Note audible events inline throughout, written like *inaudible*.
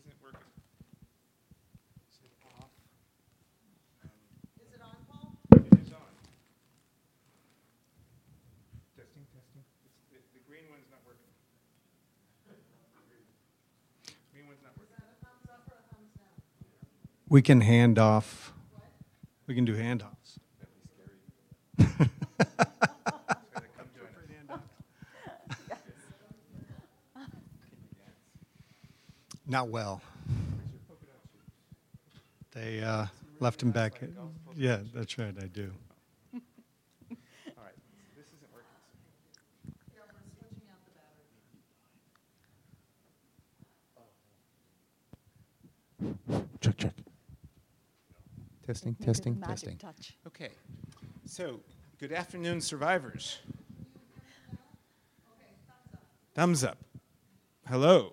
isn't working. Is it off? Is it on, Paul? It is on. Testing, testing. It's, the, the green one's not working. Green one's not working. Is that a thumbs up or a thumbs down? We can hand off. We can do handoffs. That'd be scary. Gotta come join us. Not well. They uh, left him back. Yeah, that's right. I do. All right, this isn't working. Yeah, we're switching out. Check, check. Testing, testing, testing. touch. Okay, so good afternoon, survivors. *laughs* Thumbs up. Hello.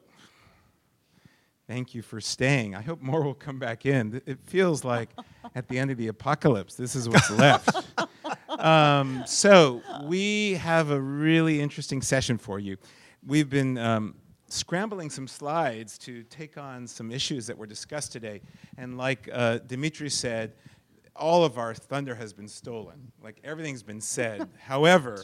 Thank you for staying. I hope more will come back in. It feels like at the end of the apocalypse, this is what's left. *laughs* Um, so, we have a really interesting session for you. We've been um, scrambling some slides to take on some issues that were discussed today. And, like uh, Dimitri said, all of our thunder has been stolen. Like everything's been said. *laughs* However,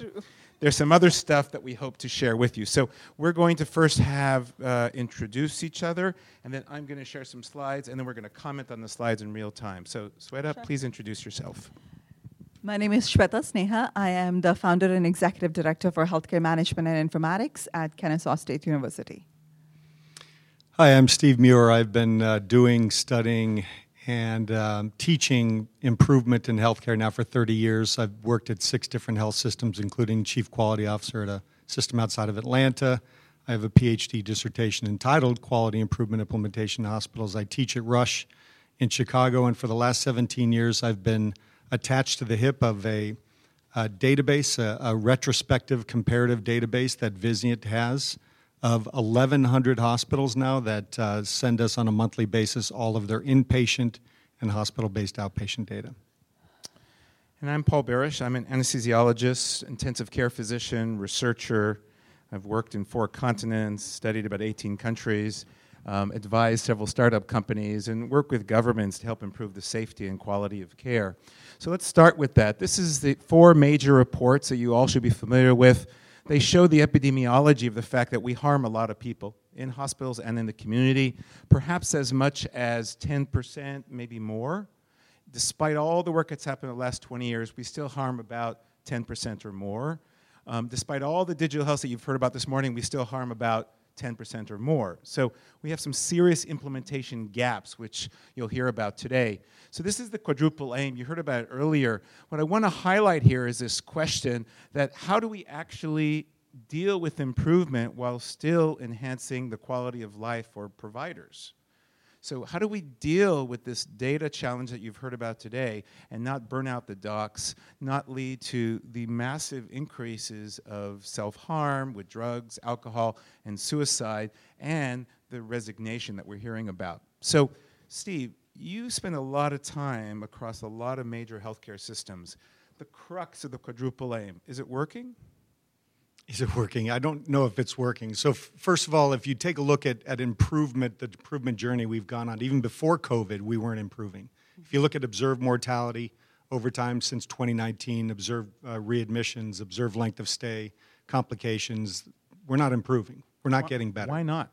there's some other stuff that we hope to share with you. So we're going to first have uh, introduce each other, and then I'm going to share some slides, and then we're going to comment on the slides in real time. So Sweta, Sure. please introduce yourself. My name is Sweta Sneha. I am the founder and executive director for healthcare management and informatics at Kennesaw State University. Hi, I'm Steve Meurer. I've been uh, doing, studying, and um, teaching improvement in healthcare now for 30 years. I've worked at six different health systems, including chief quality officer at a system outside of Atlanta. I have a PhD dissertation entitled Quality Improvement Implementation in Hospitals. I teach at Rush in Chicago, and for the last 17 years, I've been attached to the hip of a, a database, a, a retrospective comparative database that Vizient has of 1,100 hospitals now that uh, send us on a monthly basis all of their inpatient and hospital based outpatient data. And I'm Paul Barach. I'm an anesthesiologist, intensive care physician, researcher. I've worked in four continents, studied about 18 countries, um, advised several startup companies, and work with governments to help improve the safety and quality of care. So let's start with that. This is the four major reports that you all should be familiar with. They show the epidemiology of the fact that we harm a lot of people in hospitals and in the community, perhaps as much as 10%, maybe more despite all the work that's happened in the last 20 years, we still harm about 10% or more. Um, despite all the digital health that you've heard about this morning, we still harm about 10% or more. So we have some serious implementation gaps, which you'll hear about today. So this is the quadruple aim. You heard about it earlier. What I want to highlight here is this question that how do we actually deal with improvement while still enhancing the quality of life for providers? So, how do we deal with this data challenge that you've heard about today and not burn out the docs, not lead to the massive increases of self harm with drugs, alcohol, and suicide, and the resignation that we're hearing about? So, Steve, you spend a lot of time across a lot of major healthcare systems. The crux of the quadruple aim is it working? Is it working? I don't know if it's working. So, f- first of all, if you take a look at, at improvement, the improvement journey we've gone on, even before COVID, we weren't improving. If you look at observed mortality over time since 2019, observed uh, readmissions, observed length of stay, complications, we're not improving. We're not getting better. Why not?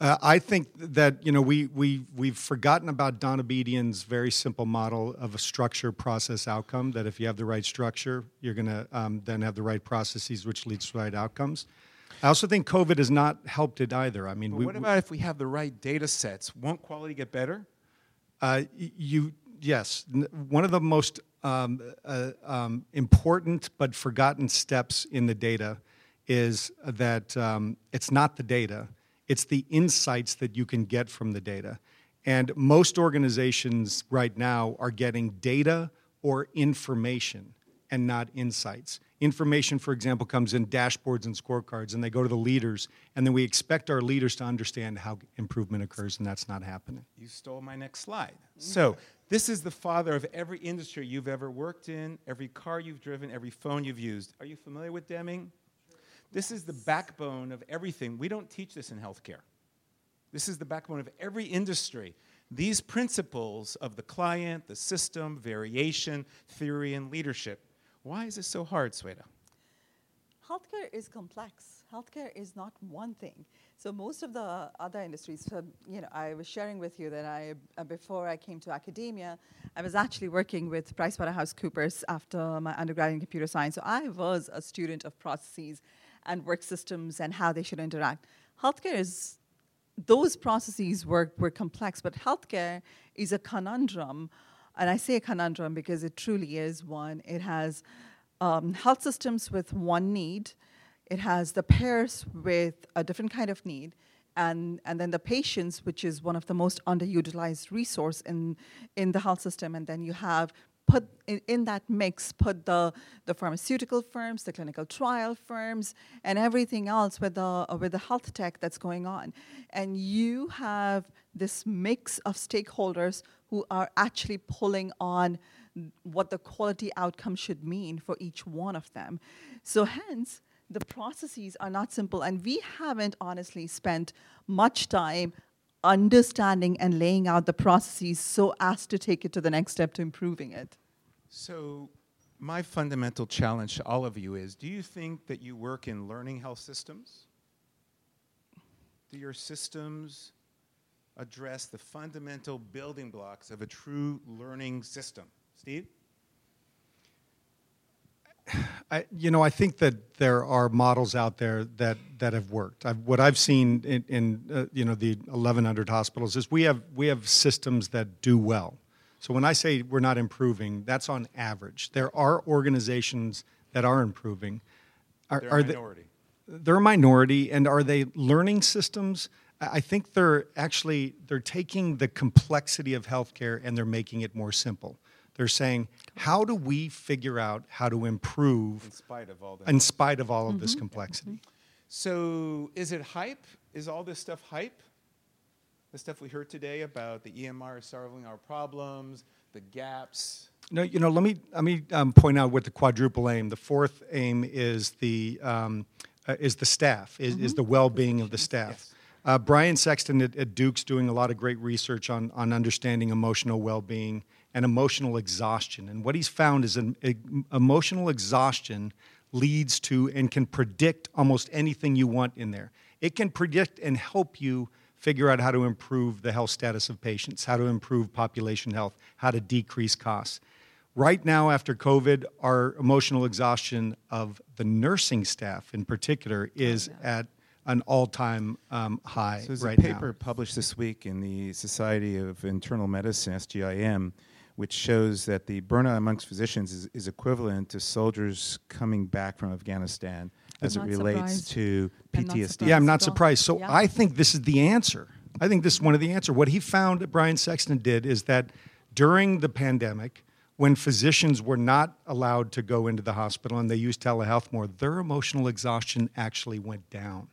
Uh, I think that you know we we we've forgotten about Donabedian's very simple model of a structure, process, outcome. That if you have the right structure, you're going to um, then have the right processes, which leads to the right outcomes. I also think COVID has not helped it either. I mean, we, what about if we have the right data sets? Won't quality get better? Uh, you yes, one of the most um, uh, um, important but forgotten steps in the data is that um, it's not the data; it's the insights that you can get from the data. And most organizations right now are getting data or information and not insights. Information, for example, comes in dashboards and scorecards, and they go to the leaders, and then we expect our leaders to understand how improvement occurs, and that's not happening. You stole my next slide. So, this is the father of every industry you've ever worked in, every car you've driven, every phone you've used. Are you familiar with Deming? This is the backbone of everything. We don't teach this in healthcare. This is the backbone of every industry. These principles of the client, the system, variation, theory, and leadership. Why is this so hard, Sweta? Healthcare is complex. Healthcare is not one thing. So most of the other industries, so, you know, I was sharing with you that I, uh, before I came to academia, I was actually working with PricewaterhouseCoopers after my undergrad in computer science. So I was a student of processes and work systems and how they should interact. Healthcare is those processes were, were complex, but healthcare is a conundrum. And I say a conundrum because it truly is one. It has um, health systems with one need, it has the pairs with a different kind of need, and, and then the patients, which is one of the most underutilized resource in, in the health system. And then you have put in, in, that mix put the, the pharmaceutical firms the clinical trial firms and everything else with the uh, with the health tech that's going on. And you have this mix of stakeholders who are actually pulling on what the quality outcome should mean for each one of them. So hence the processes are not simple and we haven't honestly spent much time understanding and laying out the processes so as to take it to the next step to improving it. So, my fundamental challenge to all of you is do you think that you work in learning health systems? Do your systems address the fundamental building blocks of a true learning system? Steve? I, you know, I think that there are models out there that, that have worked. I've, what I've seen in, in uh, you know the 1,100 hospitals is we have we have systems that do well. So when I say we're not improving, that's on average. There are organizations that are improving. Are, they're a minority. They, they're a minority, and are they learning systems? I think they're actually they're taking the complexity of healthcare and they're making it more simple. They're saying, how do we figure out how to improve in spite of all, that. in spite of all of Mm-hmm. this complexity? So, is it hype? Is all this stuff hype? The stuff we heard today about the EMR solving our problems, the gaps. No, you know, let me let me um, point out what the quadruple aim. The fourth aim is the um, uh, is the staff, is, is the well-being of the staff. Yes. Uh, Brian Sexton at, at Duke's doing a lot of great research on on understanding emotional well-being and emotional exhaustion. And what he's found is an emotional exhaustion leads to and can predict almost anything you want in there. It can predict and help you figure out how to improve the health status of patients, how to improve population health, how to decrease costs. Right now, after COVID, our emotional exhaustion of the nursing staff in particular is at an all-time um, high So there's right a paper now. published this week in the Society of Internal Medicine, SGIM, which shows that the burnout amongst physicians is, is equivalent to soldiers coming back from Afghanistan as it relates surprised. to I'm PTSD. Yeah, I'm not surprised. So yeah. I think this is the answer. I think this is one of the answer. What he found that Brian Sexton did is that during the pandemic, when physicians were not allowed to go into the hospital and they used telehealth more, their emotional exhaustion actually went down,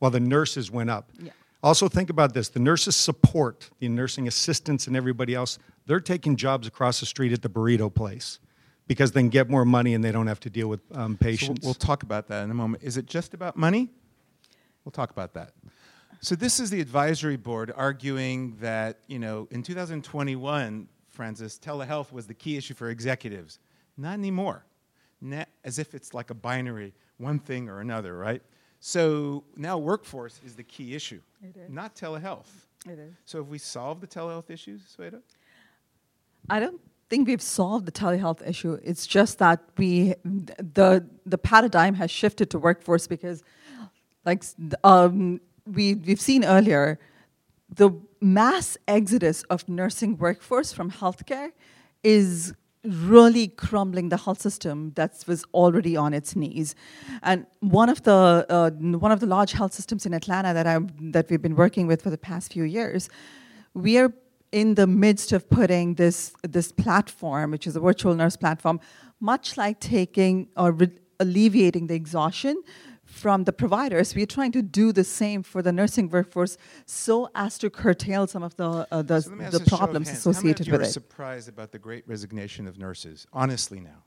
while the nurses went up. Yeah. Also, think about this: the nurses support the nursing assistants and everybody else. They're taking jobs across the street at the burrito place because they can get more money and they don't have to deal with um, So we'll, patients. we'll talk about that in a moment. Is it just about money? We'll talk about that. So this is the advisory board arguing that you know in 2021, Francis, telehealth was the key issue for executives. Not anymore. Na- as if it's like a binary, one thing or another, right? So now workforce is the key issue, It is. not telehealth. It is. So have we solved the telehealth issues, Sweta? I don't think we've solved the telehealth issue. It's just that we the the paradigm has shifted to workforce because, like um, we we've seen earlier, the mass exodus of nursing workforce from healthcare is really crumbling the health system that was already on its knees. And one of the uh, one of the large health systems in Atlanta that I that we've been working with for the past few years, we are in the midst of putting this this platform, which is a virtual nurse platform, much like taking or re- alleviating the exhaustion from the providers. We're trying to do the same for the nursing workforce, so as to curtail some of the uh, the, So let me ask the a show of problems associated How many of with are it. surprised about the great resignation of nurses? Honestly, now.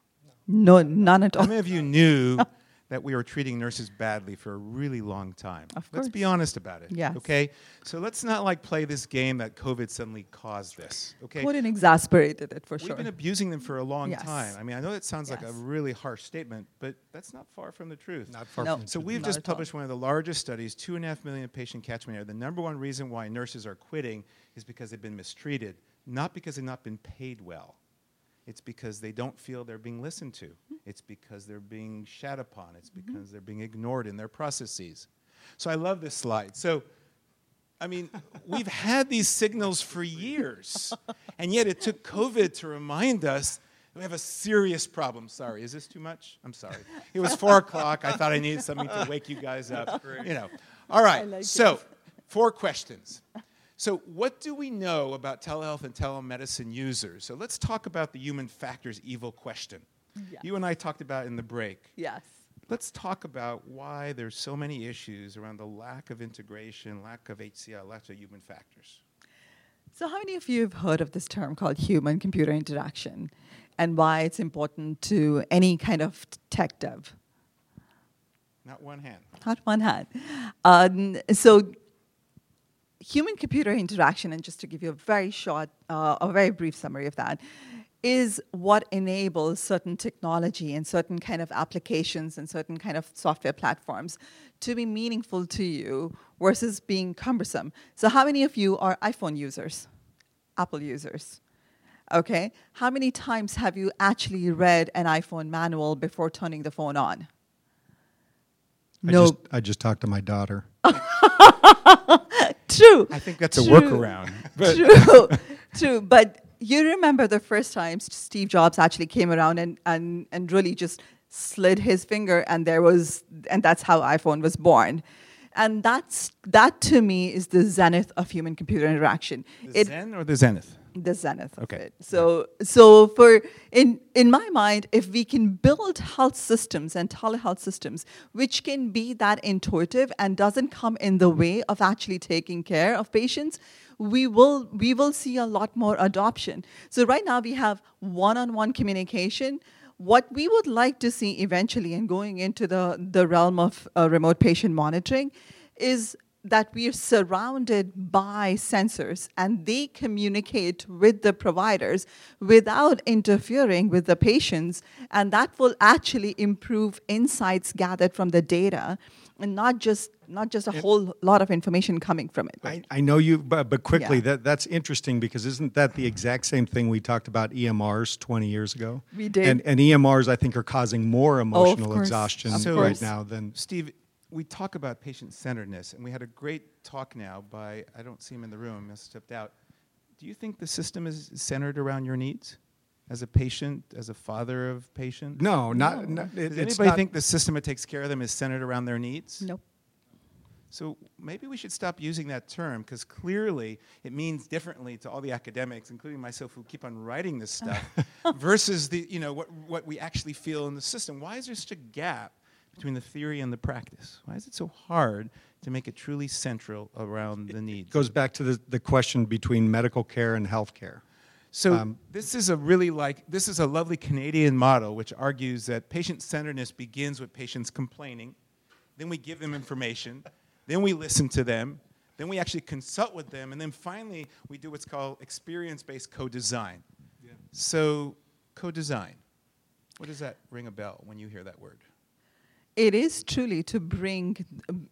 No, none at all. How many of you knew *laughs* that we were treating nurses badly for a really long time. Of course. Let's be honest about it. Yes. Okay? So let's not like play this game that COVID suddenly caused this. Okay? Putin exasperated it for sure. We've been abusing them for a long Yes. time. I mean, I know that sounds like a really harsh statement, but that's not far from the truth. Not far No. from the truth. So we've Not just at all. published one of the largest studies, two and a half million patient catchment area. The number one reason why nurses are quitting is because they've been mistreated, not because they've not been paid well. It's because they don't feel they're being listened to. It's because they're being shat upon. It's because they're being ignored in their processes. So I love this slide. So, I mean, *laughs* we've had these signals for years, *laughs* and yet it took COVID to remind us we have a serious problem. Sorry, is this too much? I'm sorry. It was four o'clock. I thought I needed something to wake you guys up. You know. All right. like so, four questions. So, what do we know about telehealth and telemedicine users? So, let's talk about the human factors evil question. Yeah. You and I talked about in the break. yes. Let's talk about why there's so many issues around the lack of integration, lack of HCI, lack of human factors. So, how many of you have heard of this term called human computer interaction and why it's important to any kind of tech dev? Not one hand. Not one hand. Um, so, human computer interaction, and just to give you a very short, uh, a very brief summary of that, is what enables certain technology and certain kind of applications and certain kind of software platforms to be meaningful to you versus being cumbersome. So, how many of you are iPhone users, Apple users? Okay. How many times have you actually read an iPhone manual before turning the phone on? I No. just, I just talked to my daughter. *laughs* True. I think that's a workaround. *laughs* True, *laughs* true. But you remember the first time Steve Jobs actually came around and, and, and really just slid his finger, and there was, and that's how iPhone was born. And that's that to me is the zenith of human computer interaction. the It, Zen or the Zenith? The zenith Okay. of it. So, so for in in my mind, if we can build health systems and telehealth systems which can be that intuitive and doesn't come in the way of actually taking care of patients, we will we will see a lot more adoption. So right now we have one-on-one communication. What we would like to see eventually, and going into the the realm of uh, remote patient monitoring, is that we are surrounded by sensors and they communicate with the providers without interfering with the patients and that will actually improve insights gathered from the data and not just not just a whole lot of information coming from it I, I know you, but, but quickly, Yeah. that, that's interesting because isn't that the exact same thing we talked about EMRs 20 years ago? We did. And, and EMRs, I think, are causing more oh, emotional course. exhaustion Of right now than. Steve, we talk about patient centeredness, and we had a great talk now by, I don't see him in the room, he stepped out. Do you think the system is centered around your needs? As a patient, as a father of patients? No, not. not it- Does it's anybody not- think the system that takes care of them is centered around their needs? nope So maybe we should stop using that term because clearly it means differently to all the academics, including myself, who keep on writing this stuff, *laughs* versus the you know what what we actually feel in the system. Why is there such a gap between the theory and the practice? Why is it so hard to make it truly central around the needs? It goes back to the, the question between medical care and health care. So Um, this is a really like this is a lovely Canadian model which argues that patient centeredness begins with patients complaining, then we give them information, then we listen to them, then we actually consult with them, and then finally we do what's called experience-based co-design. So co-design, what does that ring a bell when you hear that word? It is truly to bring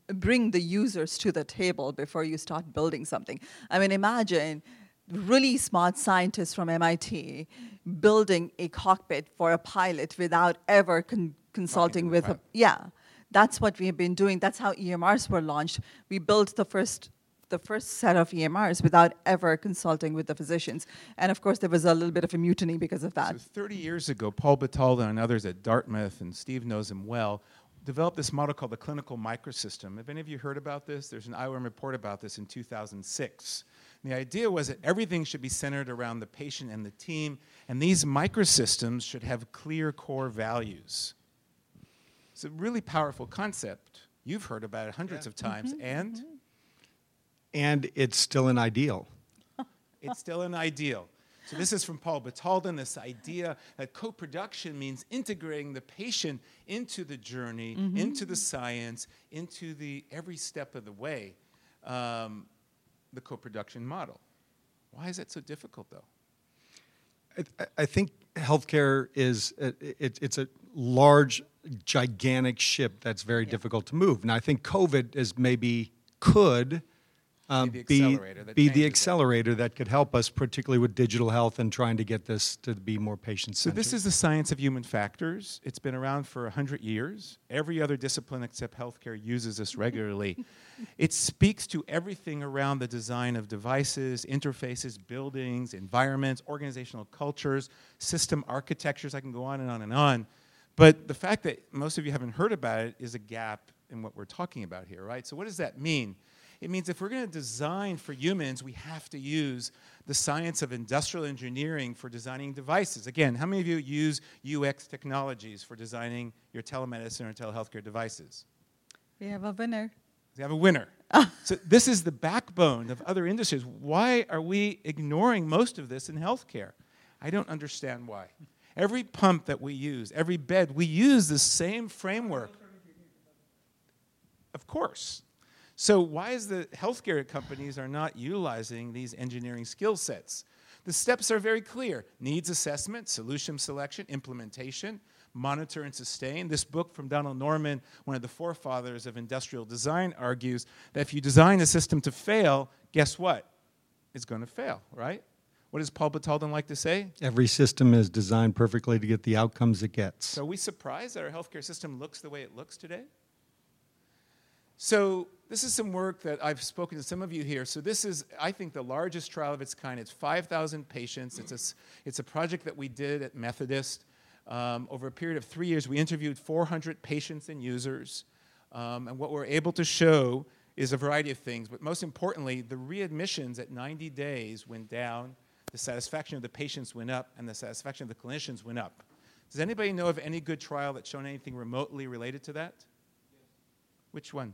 bring the users to the table before you start building something. I mean, imagine really smart scientists from MIT building a cockpit for a pilot without ever con- consulting with a yeah. That's what we have been doing. That's how EMRs were launched. We built the first the first set of EMRs without ever consulting with the physicians. And of course there was a little bit of a mutiny because of that. So 30 years ago, Paul Batalden and others at Dartmouth, and Steve knows him well, developed this model called the clinical microsystem. Have any of you heard about this? There's an IOM report about this in 2006. And the idea was that everything should be centered around the patient and the team, and these microsystems should have clear core values. It's a really powerful concept. You've heard about it hundreds of times, mm-hmm, and mm-hmm. And it's still an ideal. it's still an ideal. So this is from Paul Batalden, this idea that co-production means integrating the patient into the journey, into the science, into the every step of the way, um, the co-production model. Why is that so difficult, though? I, I think healthcare is a, it, it's a large, gigantic ship that's very difficult to move. And I think COVID is maybe could um, Be the be accelerator that be the accelerator that could help us, particularly with digital health and trying to get this to be more patient centered. So this is the science of human factors. It's been around for 100 years. Every other discipline except healthcare uses this regularly. *laughs* it speaks to everything around the design of devices, interfaces, buildings, environments, organizational cultures, system architectures. I can go on and on and on. But the fact that most of you haven't heard about it is a gap in what we're talking about here, right? So what does that mean? It means if we're going to design for humans, we have to use the science of industrial engineering for designing devices. Again, how many of you use UX technologies for designing your telemedicine or telehealthcare devices? We have a winner. We have a winner. *laughs* so this is the backbone of other industries. Why are we ignoring most of this in healthcare? I don't understand why. Every pump that we use, every bed, we use the same framework. Of course. So why is the healthcare companies are not utilizing these engineering skill sets? The steps are very clear. Needs assessment, solution selection, implementation, monitor and sustain. This book from Donald Norman, one of the forefathers of industrial design, argues that if you design a system to fail, guess what? It's going to fail, right? What does Paul Batalden like to say? Every system is designed perfectly to get the outcomes it gets. So are we surprised that our healthcare system looks the way it looks today? So this is some work that I've spoken to some of you here. So this is, I think, the largest trial of its kind. It's 5,000 patients. It's a, it's a project that we did at Methodist. Um, over a period of three years, we interviewed 400 patients and users. Um, and what we're able to show is a variety of things. But most importantly, the readmissions at 90 days went down, the satisfaction of the patients went up, and the satisfaction of the clinicians went up. Does anybody know of any good trial that's shown anything remotely related to that? Which one?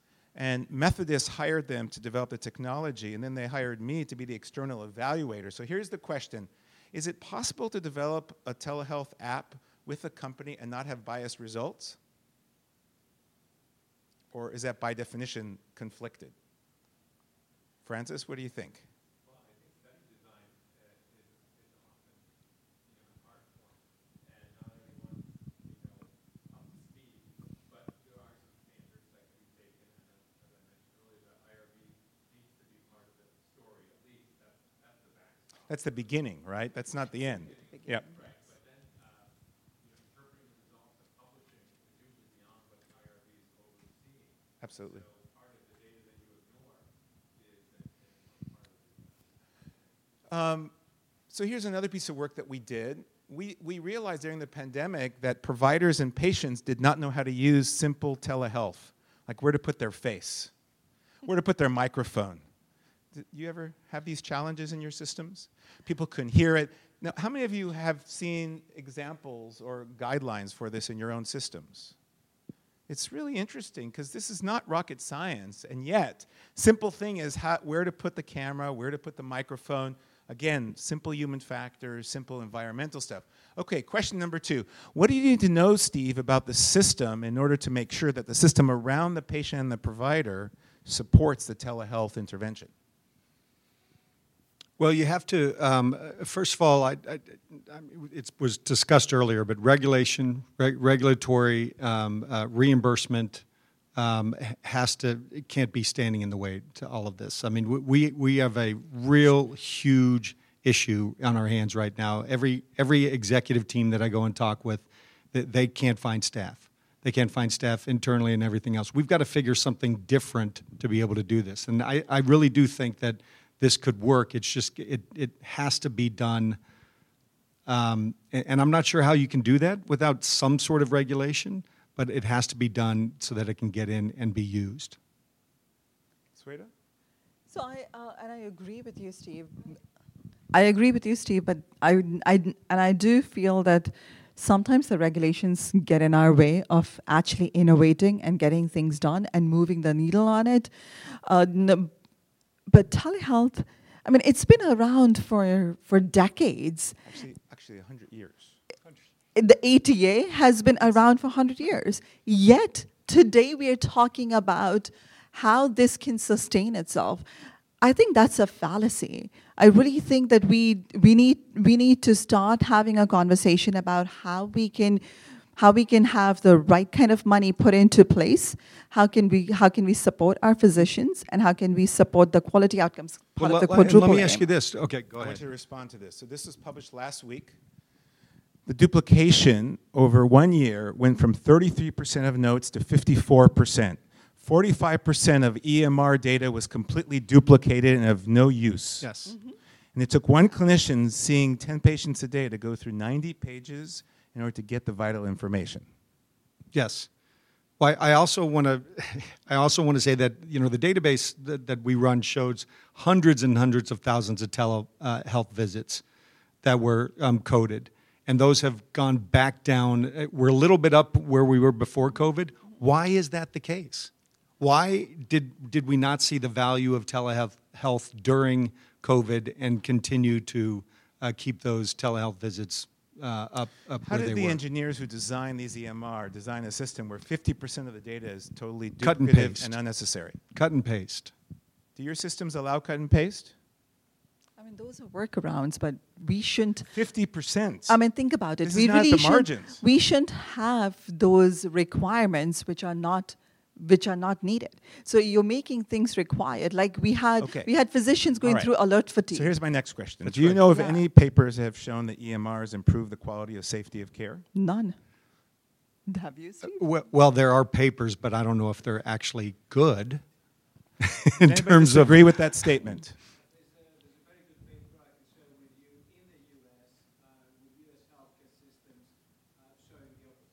and Methodist hired them to develop the technology, and then they hired me to be the external evaluator. So here's the question: Is it possible to develop a telehealth app with a company and not have biased results? Or is that by definition conflicted? Francis, what do you think? That's the beginning, right? That's not the end. Yep. Absolutely. Um, so here's another piece of work that we did. We, we realized during the pandemic that providers and patients did not know how to use simple telehealth, like where to put their face, where to put their microphone. Did you ever have these challenges in your systems? People couldn't hear it. Now, how many of you have seen examples or guidelines for this in your own systems? It's really interesting because this is not rocket science, and yet, simple thing is how, where to put the camera, where to put the microphone. Again, simple human factors, simple environmental stuff. Okay, question number two. What do you need to know, Steve, about the system in order to make sure that the system around the patient and the provider supports the telehealth intervention? Well, you have to, um, first of all, I, I, I, it was discussed earlier, but regulation, reg- regulatory um, uh, reimbursement um, has to, can't be standing in the way to all of this. I mean, we- we, we have a real huge issue on our hands right now. Every, every executive team that I go and talk with, they, they can't find staff. They can't find staff internally and everything else. We've got to figure something different to be able to do this. And I, I really do think that this could work. It's just it it has to be done. Um, and, and I'm not sure how you can do that without some sort of regulation, but it has to be done so that it can get in and be used. Sweta? So I uh, and I agree with you, Steve. I agree with you, Steve. But I, I and I do feel that sometimes the regulations get in our way of actually innovating and getting things done and moving the needle on it. Uh, n- but telehealth, I mean, it's been around for for decades. Actually, actually 100 years. the ATA has been around for 100 years. Yet today we are talking about how this can sustain itself. I think that's a fallacy. I really think that we we need we need to start having a conversation about how we can how we can have the right kind of money put into place. How can we how can we support our physicians and how can we support the quality outcomes part Well, of the let- quadruple let me aim. ask you this. Okay, go I want ahead. to respond to this. So this was published last week. The duplication over one year went from 33% of notes to 54%. 45% of EMR data was completely duplicated and of no use. Yes. Mm-hmm. And it took one clinician seeing 10 patients a day to go through 90 pages in order to get the vital information. Yes. Well, I also want to, *laughs* I also want to say that you know the database that, that we run shows hundreds and hundreds of thousands of telehealth uh, visits that were um, coded, and those have gone back down. We're a little bit up where we were before COVID. Why is that the case? Why did did we not see the value of telehealth health during COVID and continue to uh, keep those telehealth visits uh, up up How where did they the were? engineers who designed these EMR design a system where 50% of the data is totally Cut and duplicative paste. and unnecessary? Cut and paste. Do your systems allow cut and paste? I mean, those are workarounds, but we shouldn't 50%. I mean, think about it. This we is not really the should, margins. We shouldn't have those requirements which are not which are not needed. So you're making things required. Like we had Okay. we had physicians going All right. through alert fatigue. So here's my next question. That's Do you right. know if Yeah. any papers have shown that EMRs improve the quality of safety of care? None. Have you seen? Uh, well, well, there are papers, but I don't know if they're actually good *laughs* in anybody terms of. agree with that statement? There's a, there's a very good paper I can share with you in the U.S. Uh, with U.S. healthcare systems uh, showing the opposite.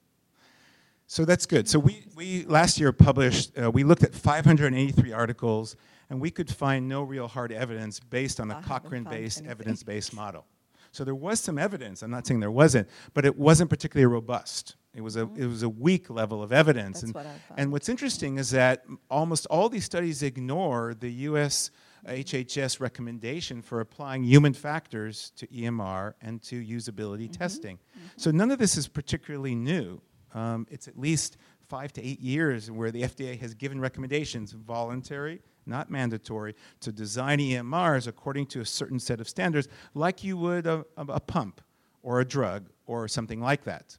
So that's good. So we, we last year published, uh, we looked at 583 articles, and we could find no real hard evidence based on a Cochrane-based, evidence-based model. So there was some evidence. I'm not saying there wasn't, but it wasn't particularly robust. It was a, it was a weak level of evidence. That's and, what and what's interesting is that almost all these studies ignore the U.S. HHS recommendation for applying human factors to EMR and to usability Mm-hmm. testing. So none of this is particularly new. Um, it's at least five to eight years where the FDA has given recommendations, voluntary, not mandatory, to design EMRs according to a certain set of standards, like you would a, a, a pump or a drug or something like that.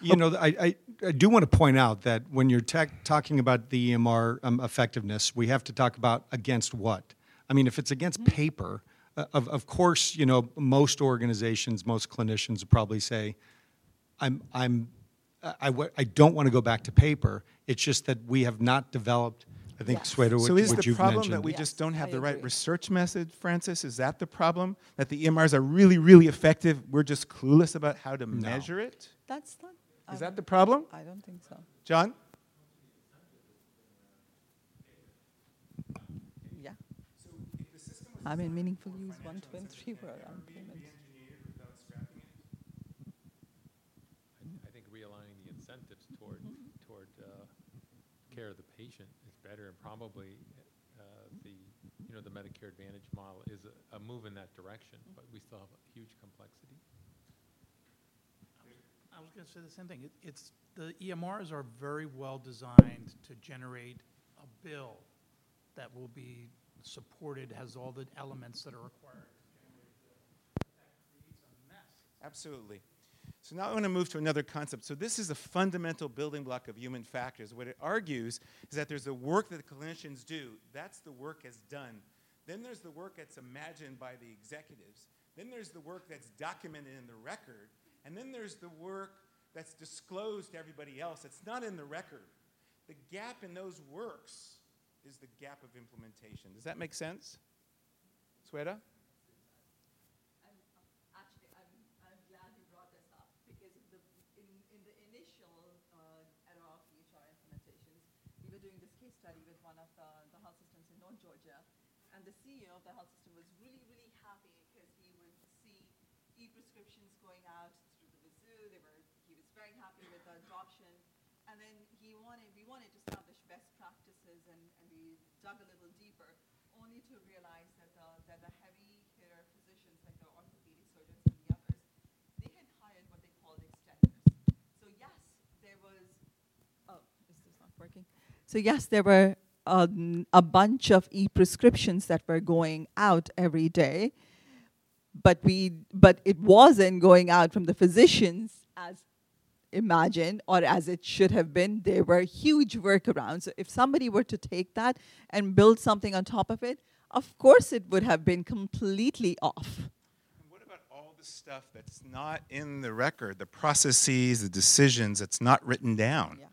You know, I, I, I do want to point out that when you're tech talking about the EMR um, effectiveness, we have to talk about against what. I mean, if it's against paper, uh, of, of course, you know, most organizations, most clinicians probably say, I'm, I'm, I, I w- I don't want to go back to paper. It's just that we have not developed, I think, Yes. Sweta, what, So is what the problem mentioned. that we Yes, just don't have I the right research method, Francis? Is that the problem? That the EMRs are really, really effective, we're just clueless about how to measure it? That's not. I Is that the problem? I don't think so. John? Yeah. I mean, meaningful use one, two, and three were around payments. I think realigning the incentives toward, toward uh, care of the patient is better, and probably uh, the, you know, the Medicare Advantage model is a- a move in that direction, but we still have a huge complexity. I was going to say the same thing. It, it's the EMRs are very well designed to generate a bill that will be supported, has all the elements that are required to generate the bill. That creates a mess. Absolutely. So now I want to move to another concept. So this is a fundamental building block of human factors. What it argues is that there's the work that the clinicians do. That's the work that's done. Then there's the work that's imagined by the executives. Then there's the work that's documented in the record. And then there's the work that's disclosed to everybody else. It's not in the record. The gap in those works is the gap of implementation. Does that make sense? Sweta? Actually, I'm, I'm glad you brought this up because the, in, in the initial uh, era of EHR implementations, we were doing this case study with one of the, the health systems in North Georgia, and the CEO of the health system was really, really happy because he would see e-prescriptions going out through the Wazoo. They were, he was very happy with the adoption, and then he wanted, we wanted to establish best practices, and, and we dug a little deeper, only to realize that the, that the heavy hitter physicians, like the orthopedic surgeons and the others, they had hired what they called extenders. So yes, there was. Oh, is this not working? So yes, there were um, a bunch of e-prescriptions that were going out every day, but we but it wasn't going out from the physicians as imagined or as it should have been. There were huge workarounds. So if somebody were to take that and build something on top of it, of course it would have been completely off. And what about all the stuff that's not in the record, the processes, the decisions that's not written down? Yeah.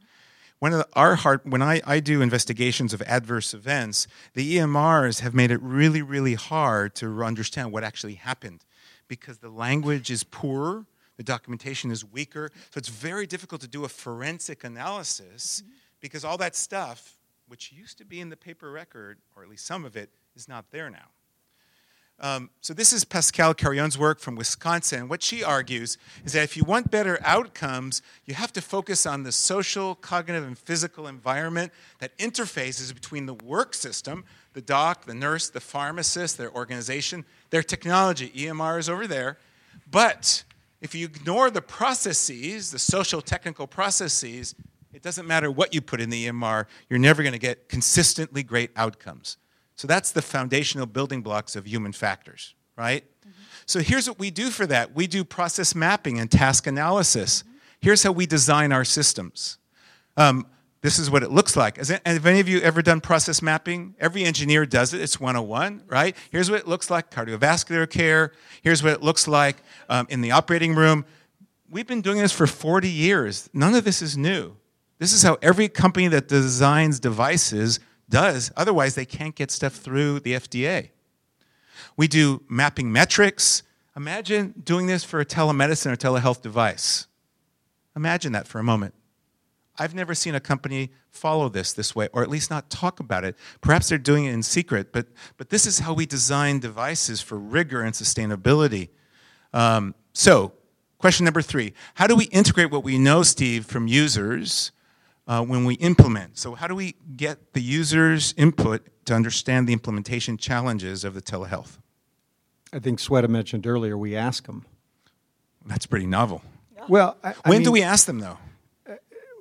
One of the, our hard, when I, I do investigations of adverse events, the EMRs have made it really, really hard to understand what actually happened because the language is poorer, the documentation is weaker, so it's very difficult to do a forensic analysis mm-hmm. because all that stuff, which used to be in the paper record, or at least some of it, is not there now. Um, so this is Pascale Carayon's work from Wisconsin. What she argues is that if you want better outcomes, you have to focus on the social, cognitive, and physical environment that interfaces between the work system, the doc, the nurse, the pharmacist, their organization, their technology. EMR is over there. But if you ignore the processes, the social technical processes, it doesn't matter what you put in the EMR, you're never going to get consistently great outcomes. So that's the foundational building blocks of human factors, right? So here's what we do for that we do process mapping and task analysis. Here's how we design our systems. Um, this is what it looks like. Has, have any of you ever done process mapping? Every engineer does it. It's 101, right? Here's what it looks like cardiovascular care. Here's what it looks like um, in the operating room. We've been doing this for 40 years. None of this is new. This is how every company that designs devices does. Otherwise, they can't get stuff through the FDA. We do mapping metrics. Imagine doing this for a telemedicine or telehealth device. Imagine that for a moment. I've never seen a company follow this this way, or at least not talk about it. Perhaps they're doing it in secret, but, but this is how we design devices for rigor and sustainability. Um, so, question number three How do we integrate what we know, Steve, from users uh, when we implement? So, how do we get the user's input to understand the implementation challenges of the telehealth? I think Sweta mentioned earlier, we ask them. That's pretty novel. Well, I, I When do we ask them, though?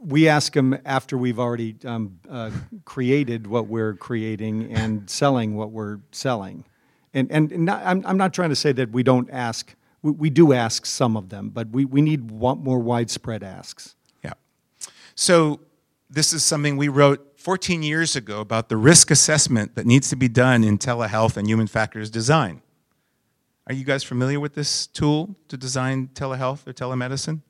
we ask them after we've already um, uh, created what we're creating and *laughs* selling what we're selling. And, and not, I'm, I'm not trying to say that we don't ask, we, we do ask some of them, but we, we need more widespread asks. Yeah. So this is something we wrote 14 years ago about the risk assessment that needs to be done in telehealth and human factors design. Are you guys familiar with this tool to design telehealth or telemedicine?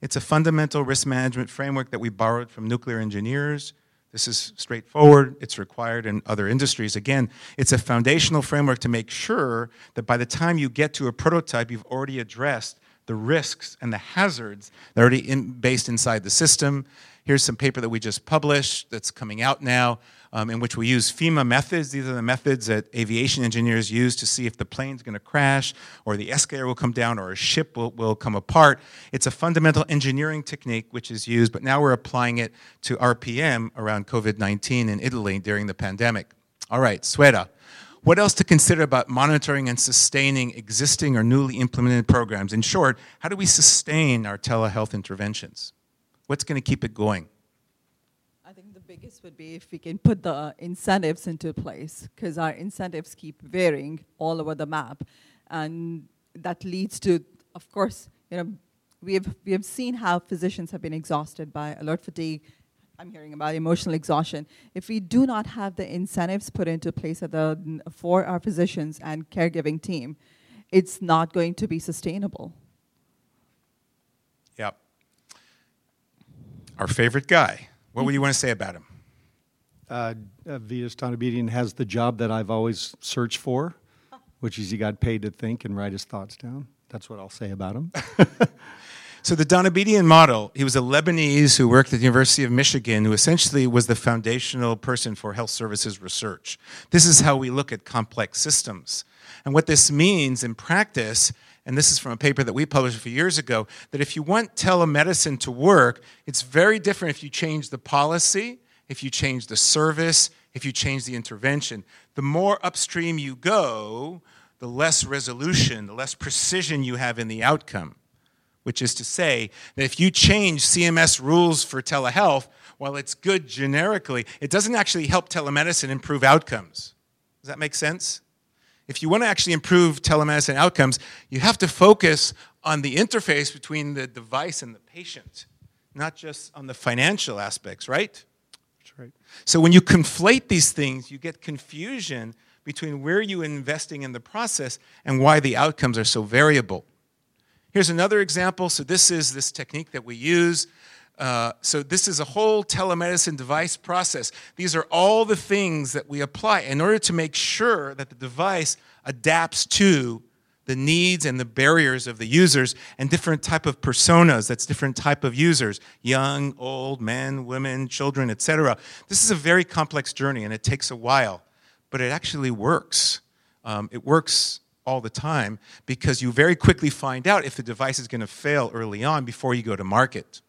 It's a fundamental risk management framework that we borrowed from nuclear engineers. This is straightforward. It's required in other industries. Again, it's a foundational framework to make sure that by the time you get to a prototype, you've already addressed the risks and the hazards that are already in, based inside the system. Here's some paper that we just published that's coming out now, um, in which we use FMEA methods. These are the methods that aviation engineers use to see if the plane's going to crash, or the escalator will come down, or a ship will, will come apart. It's a fundamental engineering technique which is used, but now we're applying it to RPM around COVID 19 in Italy during the pandemic. All right, Sweta. What else to consider about monitoring and sustaining existing or newly implemented programs? In short, how do we sustain our telehealth interventions? What's going to keep it going? I think the biggest would be if we can put the incentives into place, because our incentives keep varying all over the map, and that leads to, of course, you know, we have we have seen how physicians have been exhausted by alert fatigue. I'm hearing about emotional exhaustion. If we do not have the incentives put into place the, for our physicians and caregiving team, it's not going to be sustainable. Yep. Our favorite guy. What would you want to say about him? Uh, uh, Avedis Donabedian has the job that I've always searched for. which is he got paid to think and write his thoughts down. That's what I'll say about him. *laughs* So the Donabedian model, he was a Lebanese who worked at the University of Michigan, who essentially was the foundational person for health services research. This is how we look at complex systems. And what this means in practice, and this is from a paper that we published a few years ago, that if you want telemedicine to work, it's very different if you change the policy, if you change the service, if you change the intervention. The more upstream you go, the less resolution, the less precision you have in the outcome which is to say that if you change CMS rules for telehealth, while it's good generically, it doesn't actually help telemedicine improve outcomes. Does that make sense? If you want to actually improve telemedicine outcomes, you have to focus on the interface between the device and the patient, not just on the financial aspects, right? That's right. So when you conflate these things, you get confusion between where you're investing in the process and why the outcomes are so variable. Here's another example. So, this is this technique that we use. Uh, so, this is a whole telemedicine device process. These are all the things that we apply in order to make sure that the device adapts to the needs and the barriers of the users and different type of personas that's different type of users young old men women children etc this is a very complex journey and it takes a while but it actually works um, it works all the time because you very quickly find out if the device is going to fail early on before you go to market.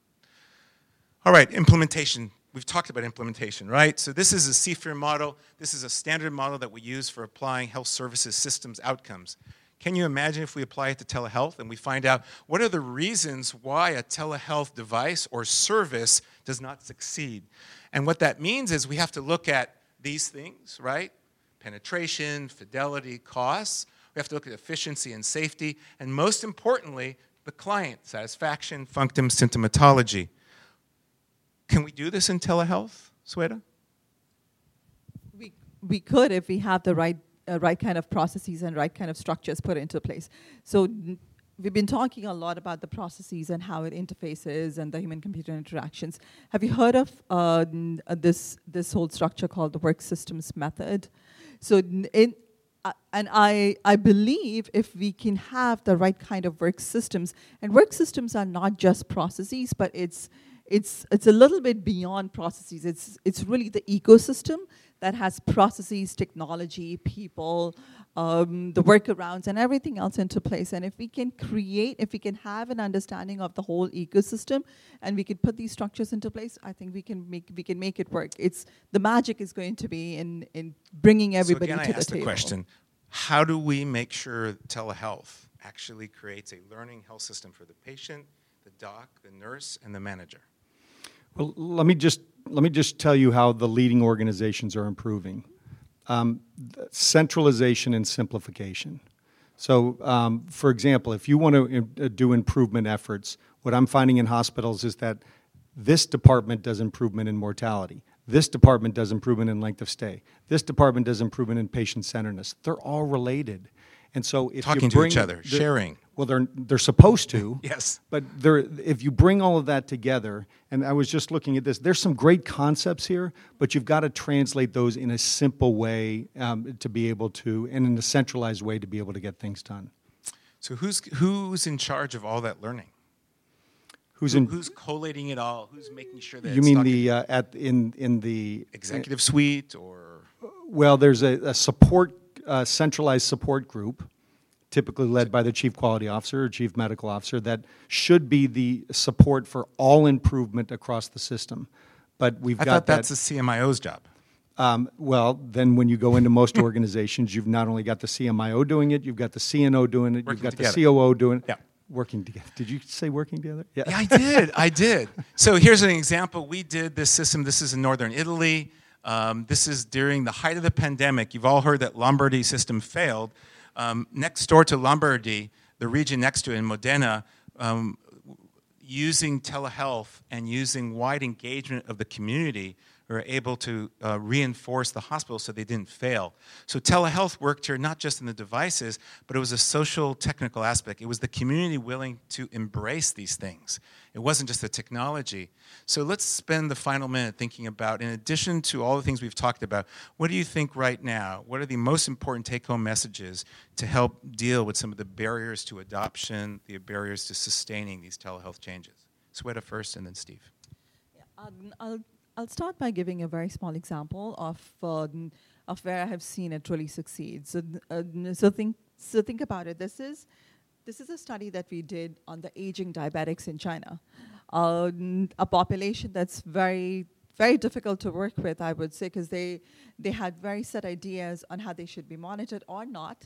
All right, implementation. We've talked about implementation, right? So this is a CFIR model. This is a standard model that we use for applying health services systems outcomes. Can you imagine if we apply it to telehealth and we find out what are the reasons why a telehealth device or service does not succeed? And what that means is we have to look at these things, right? Penetration, fidelity, costs. We have to look at efficiency and safety, and most importantly, the client satisfaction, functum, symptomatology. Can we do this in telehealth, Sweta? We, we could if we have the right, uh, right kind of processes and right kind of structures put into place. So we've been talking a lot about the processes and how it interfaces and the human-computer interactions. Have you heard of uh, uh, this, this whole structure called the work systems method? So in, uh, and I, I believe if we can have the right kind of work systems, and work systems are not just processes, but it's, it's, it's a little bit beyond processes. It's, it's really the ecosystem that has processes, technology, people, um, the workarounds, and everything else into place. And if we can create, if we can have an understanding of the whole ecosystem, and we can put these structures into place, I think we can make we can make it work. It's the magic is going to be in in bringing everybody so again, to I the asked table. the question: How do we make sure telehealth actually creates a learning health system for the patient, the doc, the nurse, and the manager? Well, let me just let me just tell you how the leading organizations are improving. Um, centralization and simplification. So, um, for example, if you want to uh, do improvement efforts, what I'm finding in hospitals is that this department does improvement in mortality. This department does improvement in length of stay. This department does improvement in patient centeredness. They're all related. And so, if Talking you to each other, the- sharing. Well, they're they're supposed to. *laughs* Yes. But there, if you bring all of that together, and I was just looking at this, there's some great concepts here, but you've got to translate those in a simple way um, to be able to, and in a centralized way to be able to get things done. So who's who's in charge of all that learning? Who's in? who's collating it all? Who's making sure that You it's mean the uh, at in in the executive suite or Well, there's a, a support, uh, centralized support group, typically led by the chief quality officer or chief medical officer, that should be the support for all improvement across the system. But we've I got thought that. that's the CMIO's job. Um, well, then when you go into most *laughs* organizations, you've not only got the CMIO doing it, you've got the CNO doing it, Working you've got together. the COO doing it. Yeah. Working together. Did you say working together? Yeah, I did. I did. So here's an example. We did this system. This is in northern Italy. Um, this is during the height of the pandemic. You've all heard that Lombardy system failed. Um, next door to Lombardy, the region next to it in Modena, um, using telehealth and using wide engagement of the community, were able to uh, reinforce the hospital so they didn't fail. So telehealth worked here not just in the devices, but it was a social technical aspect. It was the community willing to embrace these things. It wasn't just the technology. So let's spend the final minute thinking about, in addition to all the things we've talked about, what do you think right now? What are the most important take home messages to help deal with some of the barriers to adoption, the barriers to sustaining these telehealth changes? Sweta first, and then Steve. Yeah, I'll, I'll start by giving a very small example of, uh, of where I have seen it really succeed. So, uh, so, think, so think about it. This is, this is a study that we did on the aging diabetics in China, n- a population that's very very difficult to work with, I would say, because they they had very set ideas on how they should be monitored or not.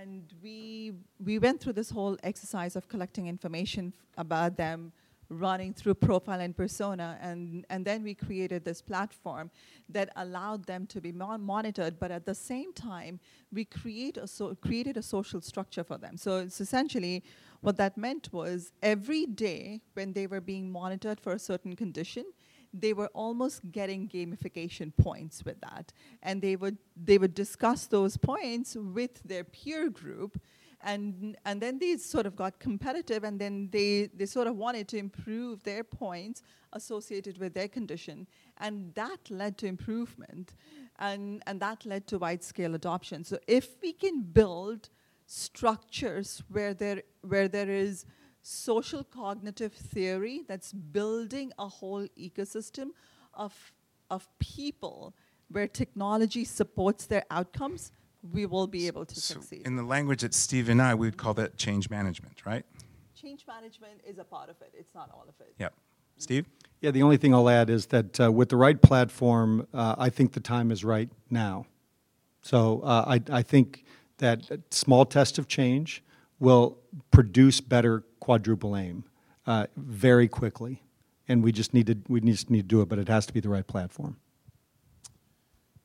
And we we went through this whole exercise of collecting information f- about them, running through profile and persona, and and then we created this platform that allowed them to be mon- monitored, but at the same time we create a so created a social structure for them. So it's essentially what that meant was every day when they were being monitored for a certain condition, they were almost getting gamification points with that and they would they would discuss those points with their peer group and and then these sort of got competitive and then they they sort of wanted to improve their points associated with their condition. And that led to improvement and and that led to wide scale adoption. So if we can build structures where there where there is social cognitive theory that's building a whole ecosystem of, of people where technology supports their outcomes, we will be able to So succeed. in the language that Steve and I, we would call that change management, right? Change management is a part of it, it's not all of it. Yep. Steve? Yeah, the only thing I'll add is that uh, with the right platform, uh, I think the time is right now. So uh, I, I think that small test of change will produce better quadruple aim uh, very quickly, and we just need to we just need to do it, but it has to be the right platform.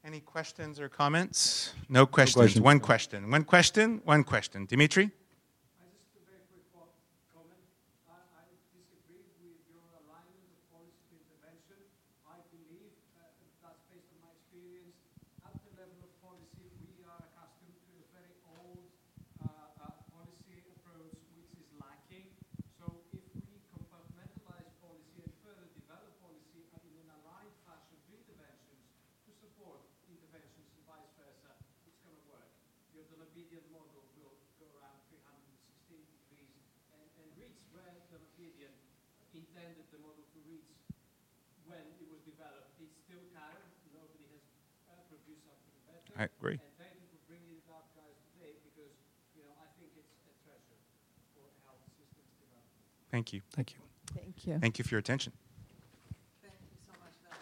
Any questions or comments? No questions. questions. One question. One question. One question. Dimitri? I just a very quick co- comment. I, I disagree with your alignment of policy to intervention. I believe uh, that's based on my experience. At the level of policy, we are accustomed to a very old uh, uh, policy approach, which is lacking. So if we compartmentalize policy and further develop policy and in an aligned fashion do interventions to support interventions and vice versa, it's going to work. Your Donabedian model will go around 316 degrees and, and reach where the Donabedian intended the model to reach when it was developed. It's still current. Nobody has uh, produced something better. I agree. And thank you for bringing it up, guys, today because you know I think it's a treasure for health systems development. Thank you. Thank you. Thank you. Thank you for your attention. Thank you so much. That's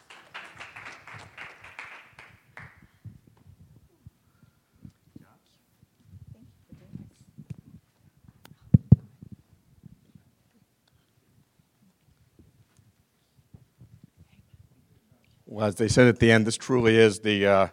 Well, as they said at the end, this truly is the, uh,